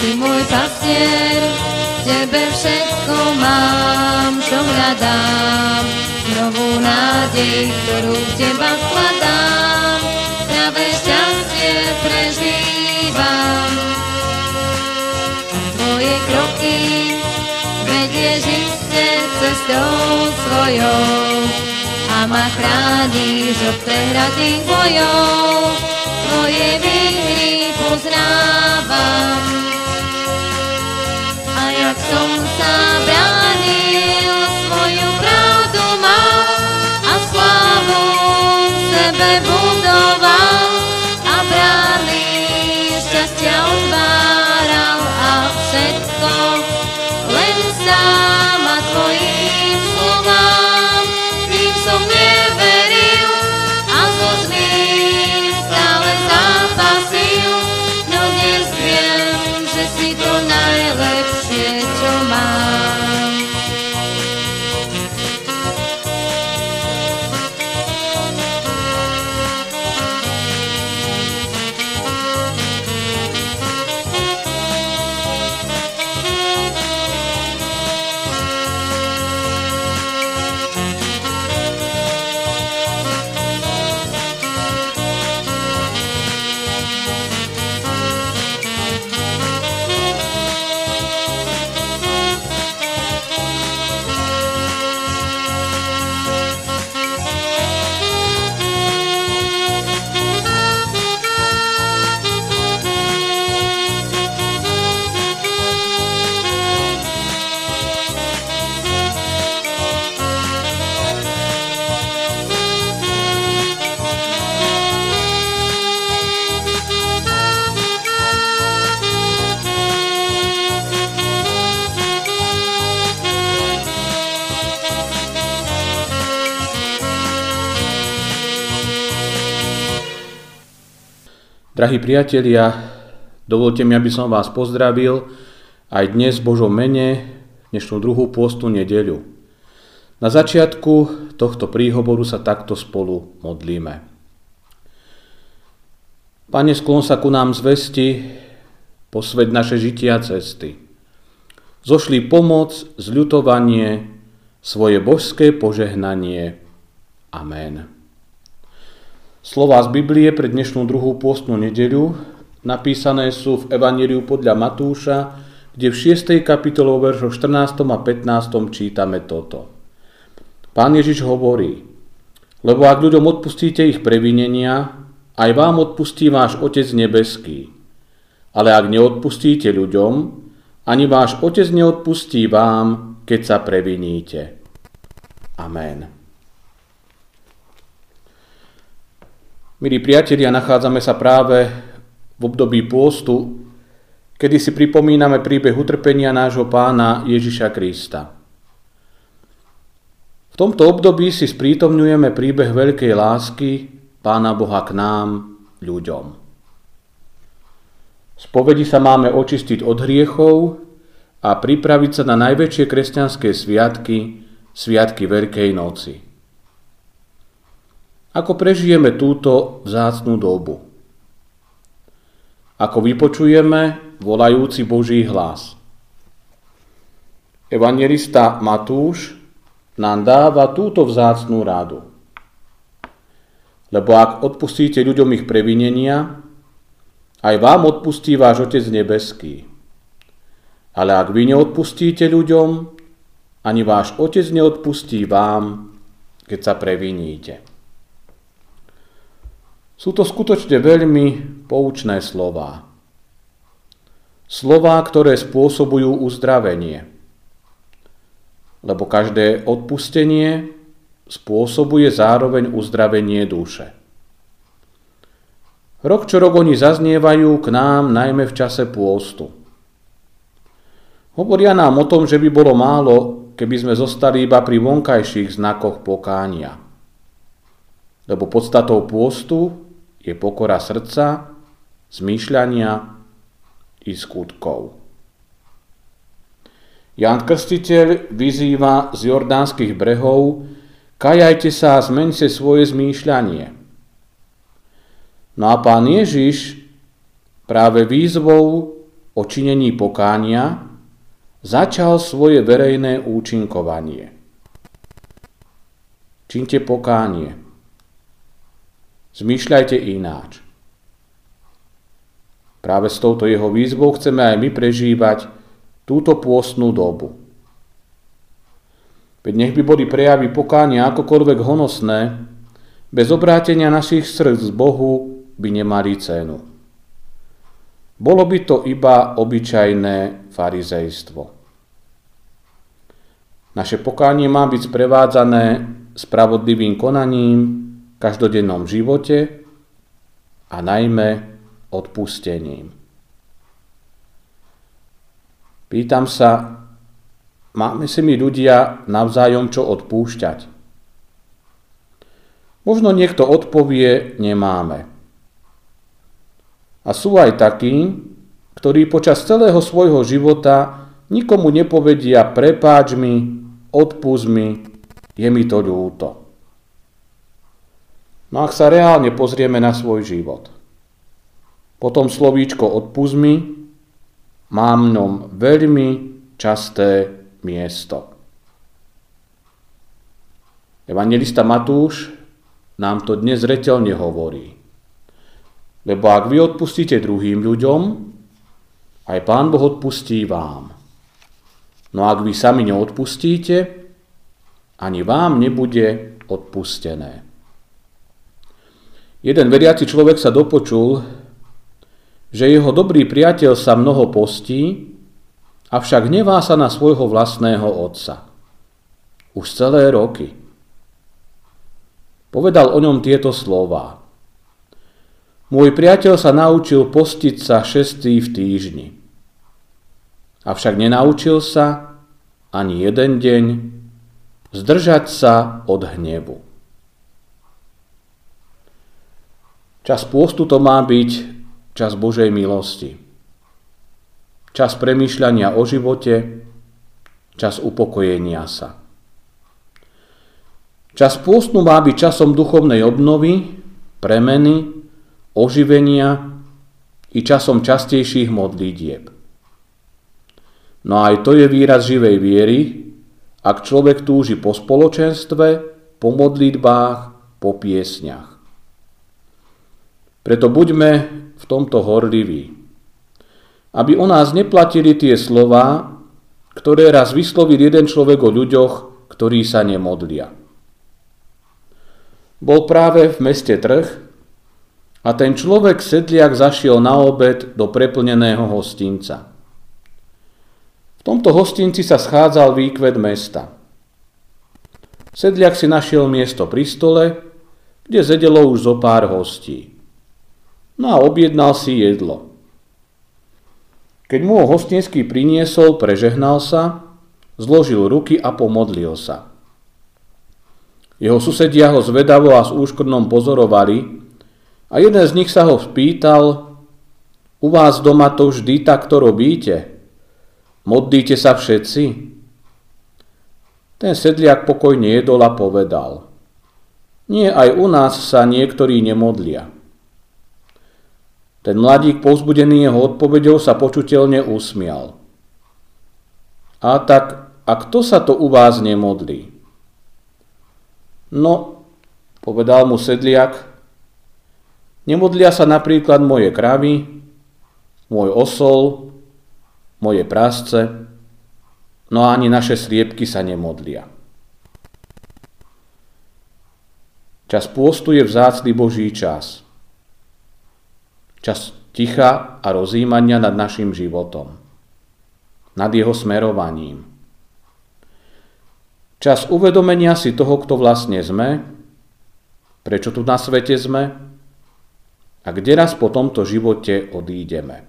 si môj pastier, tebe všetko mám, čo hľadám. Novú nádej, ktorú v teba vkladám, práve šťastie prežívam. Tvoje kroky vedieš iste cestou svojou a ma chrániš od prehratých bojov. Tvoje výhry jak som sa Drahí priatelia, dovolte mi, aby som vás pozdravil aj dnes v Božom mene, dnešnú druhú pôstnu nedeľu. Na začiatku tohto príhovoru sa takto spolu modlíme. Pane, sklon sa ku nám zvesti, posveď naše žitia cesty. Zošli pomoc, zľutovanie, svoje božské požehnanie. Amen. Slova z Biblie pre dnešnú druhú pôstnu nedeľu napísané sú v Evangeliu podľa Matúša, kde v 6. kapitole veršo 14. a 15. čítame toto. Pán Ježiš hovorí, lebo ak ľuďom odpustíte ich previnenia, aj vám odpustí váš Otec nebeský. Ale ak neodpustíte ľuďom, ani váš Otec neodpustí vám, keď sa previníte. Amen. Milí priatelia, nachádzame sa práve v období pôstu, kedy si pripomíname príbeh utrpenia nášho pána Ježiša Krista. V tomto období si sprítomňujeme príbeh veľkej lásky pána Boha k nám, ľuďom. Z povedi sa máme očistiť od hriechov a pripraviť sa na najväčšie kresťanské sviatky, sviatky Veľkej noci. Ako prežijeme túto vzácnú dobu? Ako vypočujeme volajúci Boží hlas? Evangelista Matúš nám dáva túto vzácnú radu. Lebo ak odpustíte ľuďom ich previnenia, aj vám odpustí váš Otec nebeský. Ale ak vy neodpustíte ľuďom, ani váš Otec neodpustí vám, keď sa previníte. Sú to skutočne veľmi poučné slová. Slová, ktoré spôsobujú uzdravenie. Lebo každé odpustenie spôsobuje zároveň uzdravenie duše. Rok čo rok oni zaznievajú k nám najmä v čase pôstu. Hovoria nám o tom, že by bolo málo, keby sme zostali iba pri vonkajších znakoch pokánia. Lebo podstatou pôstu je pokora srdca zmýšľania i skutkov. Jan Krstiteľ vyzýva z jordánskych brehov, kajajte sa a zmeňte svoje zmýšľanie. No a pán Ježiš práve výzvou o činení pokánia začal svoje verejné účinkovanie. Činte pokánie. Zmýšľajte ináč. Práve s touto jeho výzvou chceme aj my prežívať túto pôstnú dobu. Veď nech by boli prejavy pokánia akokoľvek honosné, bez obrátenia našich srdc Bohu by nemali cenu. Bolo by to iba obyčajné farizejstvo. Naše pokánie má byť sprevádzané spravodlivým konaním každodennom živote a najmä odpustením. Pýtam sa, máme si my ľudia navzájom čo odpúšťať? Možno niekto odpovie, nemáme. A sú aj takí, ktorí počas celého svojho života nikomu nepovedia prepáč mi, odpúsť mi, je mi to ľúto. No ak sa reálne pozrieme na svoj život, potom slovíčko odpúsť mi má mnom veľmi časté miesto. Evangelista Matúš nám to dnes zretelne hovorí. Lebo ak vy odpustíte druhým ľuďom, aj Pán Boh odpustí vám. No ak vy sami neodpustíte, ani vám nebude odpustené. Jeden veriaci človek sa dopočul, že jeho dobrý priateľ sa mnoho postí, avšak nevá sa na svojho vlastného otca. Už celé roky. Povedal o ňom tieto slova. Môj priateľ sa naučil postiť sa šestý v týždni. Avšak nenaučil sa ani jeden deň zdržať sa od hnevu. Čas pôstu to má byť čas Božej milosti, čas premýšľania o živote, čas upokojenia sa. Čas pôstnu má byť časom duchovnej obnovy, premeny, oživenia i časom častejších modlídieb. No aj to je výraz živej viery, ak človek túži po spoločenstve, po modlitbách, po piesňach. Preto buďme v tomto horliví. Aby o nás neplatili tie slova, ktoré raz vyslovil jeden človek o ľuďoch, ktorí sa nemodlia. Bol práve v meste trh a ten človek sedliak zašiel na obed do preplneného hostinca. V tomto hostinci sa schádzal výkvet mesta. Sedliak si našiel miesto pri stole, kde zedelo už zo pár hostí. No a objednal si jedlo. Keď mu ho hostinský priniesol, prežehnal sa, zložil ruky a pomodlil sa. Jeho susedia ho zvedavo a s úškodnom pozorovali a jeden z nich sa ho spýtal, u vás doma to vždy takto robíte? Modlíte sa všetci? Ten sedliak pokojne jedol a povedal, nie aj u nás sa niektorí nemodlia. Ten mladík povzbudený jeho odpovedou sa počuteľne usmial. A tak, a kto sa to u vás nemodlí? No, povedal mu sedliak, nemodlia sa napríklad moje kravy, môj osol, moje prásce, no ani naše sliepky sa nemodlia. Čas pôstu je vzácný Boží čas – Čas ticha a rozjímania nad našim životom, nad jeho smerovaním. Čas uvedomenia si toho, kto vlastne sme, prečo tu na svete sme a kde raz po tomto živote odídeme.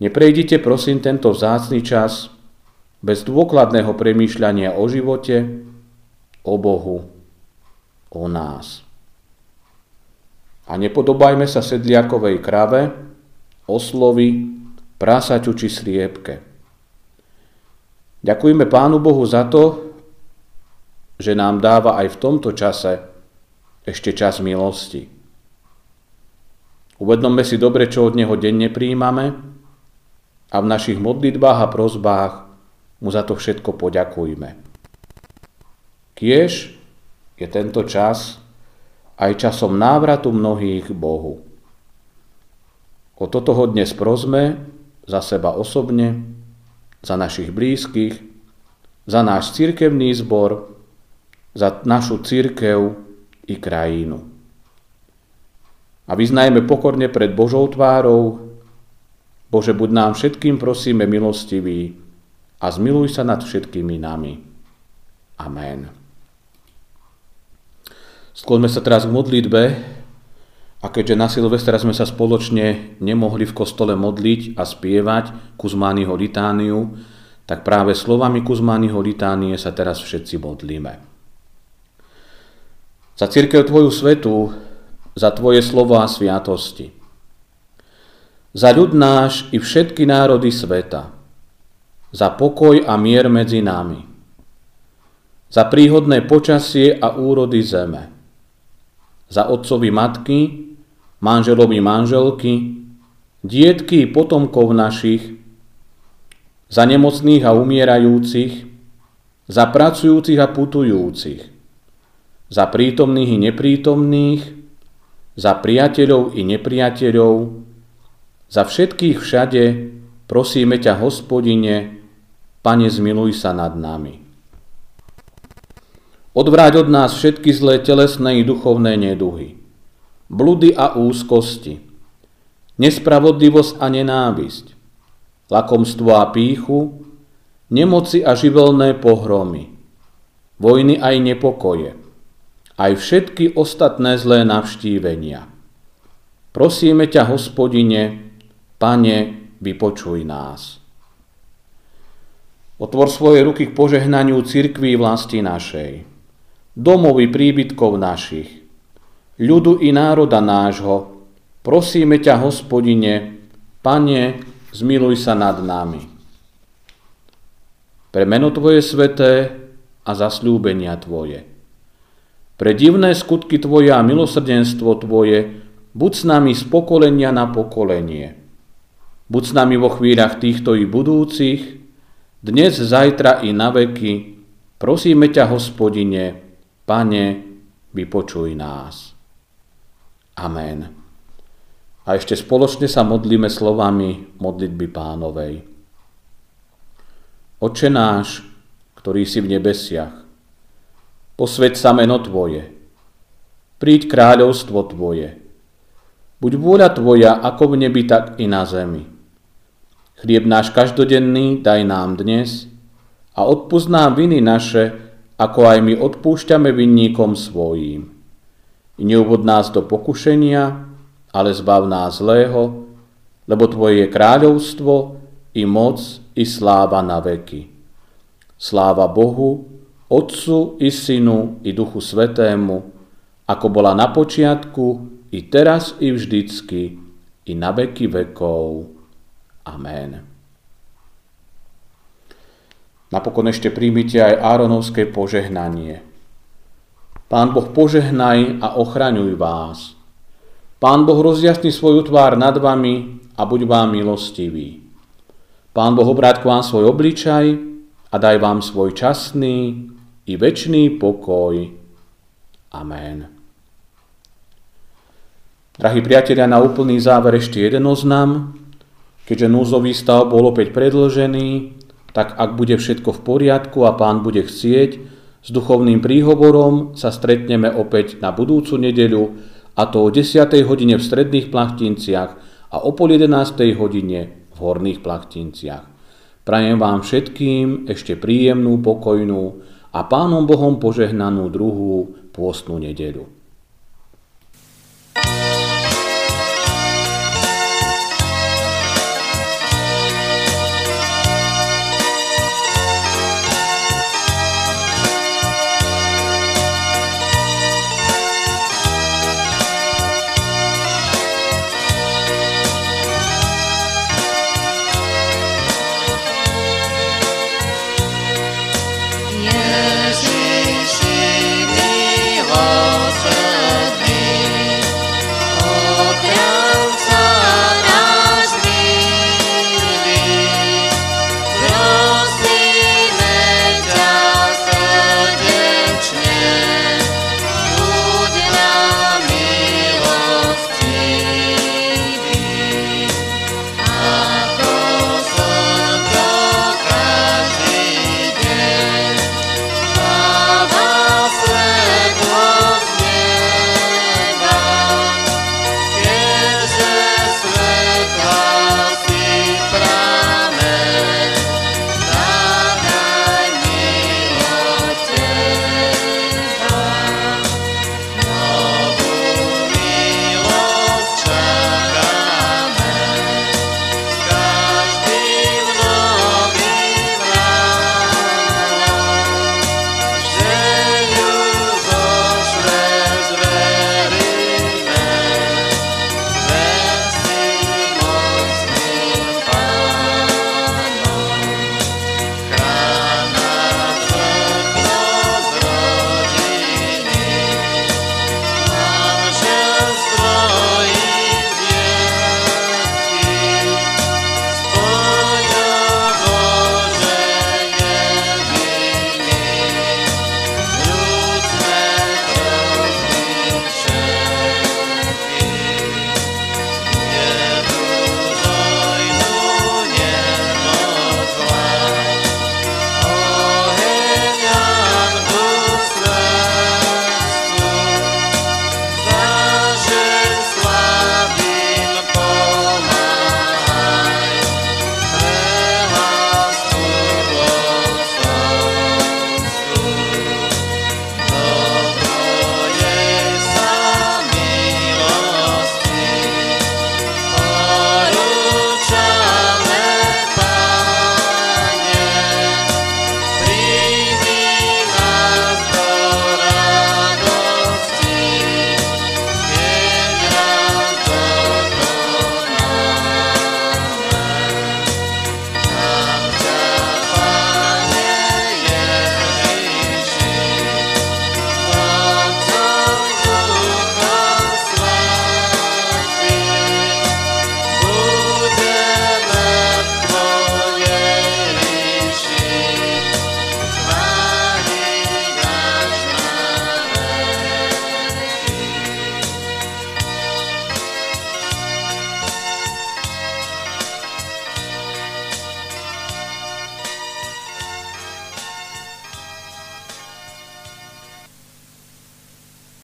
Neprejdite prosím tento vzácný čas bez dôkladného premýšľania o živote, o Bohu, o nás. A nepodobajme sa sedliakovej krave, oslovi, prásaťu či sliepke. Ďakujeme Pánu Bohu za to, že nám dáva aj v tomto čase ešte čas milosti. Uvedomme si dobre, čo od Neho denne príjmame a v našich modlitbách a prozbách Mu za to všetko poďakujme. Kiež je tento čas aj časom návratu mnohých Bohu. O toto dnes prosme za seba osobne, za našich blízkych, za náš cirkevný zbor, za našu církev i krajinu. A vyznajme pokorne pred Božou tvárou, Bože, buď nám všetkým prosíme milostivý a zmiluj sa nad všetkými nami. Amen. Skloňme sa teraz k modlitbe a keďže na Silvestra sme sa spoločne nemohli v kostole modliť a spievať Kuzmányho litániu, tak práve slovami Kuzmányho litánie sa teraz všetci modlíme. Za církev Tvoju svetu, za Tvoje slovo a sviatosti. Za ľud náš i všetky národy sveta. Za pokoj a mier medzi nami. Za príhodné počasie a úrody zeme. Za otcovi matky, manželovi manželky, dietky potomkov našich, za nemocných a umierajúcich, za pracujúcich a putujúcich, za prítomných i neprítomných, za priateľov i nepriateľov, za všetkých všade prosíme ťa, hospodine, Pane, zmiluj sa nad nami. Odvráť od nás všetky zlé telesné i duchovné neduhy bludy a úzkosti, nespravodlivosť a nenávisť, lakomstvo a píchu, nemoci a živelné pohromy, vojny aj nepokoje, aj všetky ostatné zlé navštívenia. Prosíme ťa, hospodine, pane, vypočuj nás. Otvor svoje ruky k požehnaniu cirkví vlasti našej, domovy príbytkov našich, ľudu i národa nášho. Prosíme ťa, hospodine, pane, zmiluj sa nad nami. Pre meno Tvoje sveté a zasľúbenia Tvoje. Pre divné skutky Tvoje a milosrdenstvo Tvoje, buď s nami z pokolenia na pokolenie. Buď s nami vo chvíľach týchto i budúcich, dnes, zajtra i na veky, prosíme ťa, hospodine, pane, vypočuj nás. Amen. A ešte spoločne sa modlíme slovami modlitby pánovej. Oče náš, ktorý si v nebesiach, posveď sa meno Tvoje, príď kráľovstvo Tvoje, buď vôľa Tvoja ako v nebi, tak i na zemi. Chlieb náš každodenný daj nám dnes a odpúsť nám viny naše, ako aj my odpúšťame vinníkom svojím neuvod nás do pokušenia, ale zbav nás zlého, lebo Tvoje je kráľovstvo, i moc, i sláva na veky. Sláva Bohu, Otcu i Synu i Duchu Svetému, ako bola na počiatku, i teraz, i vždycky, i na veky vekov. Amen. Napokon ešte príjmite aj Áronovské požehnanie – Pán Boh požehnaj a ochraňuj vás. Pán Boh rozjasni svoju tvár nad vami a buď vám milostivý. Pán Boh obráť k vám svoj obličaj a daj vám svoj časný i večný pokoj. Amen. Drahí priatelia, na úplný záver ešte jeden oznam. Keďže núzový stav bol opäť predlžený, tak ak bude všetko v poriadku a pán bude chcieť, s duchovným príhovorom sa stretneme opäť na budúcu nedeľu, a to o 10. hodine v stredných plachtinciach a o pol 11. hodine v horných plachtinciach. Prajem vám všetkým ešte príjemnú, pokojnú a Pánom Bohom požehnanú druhú pôstnu nedeľu.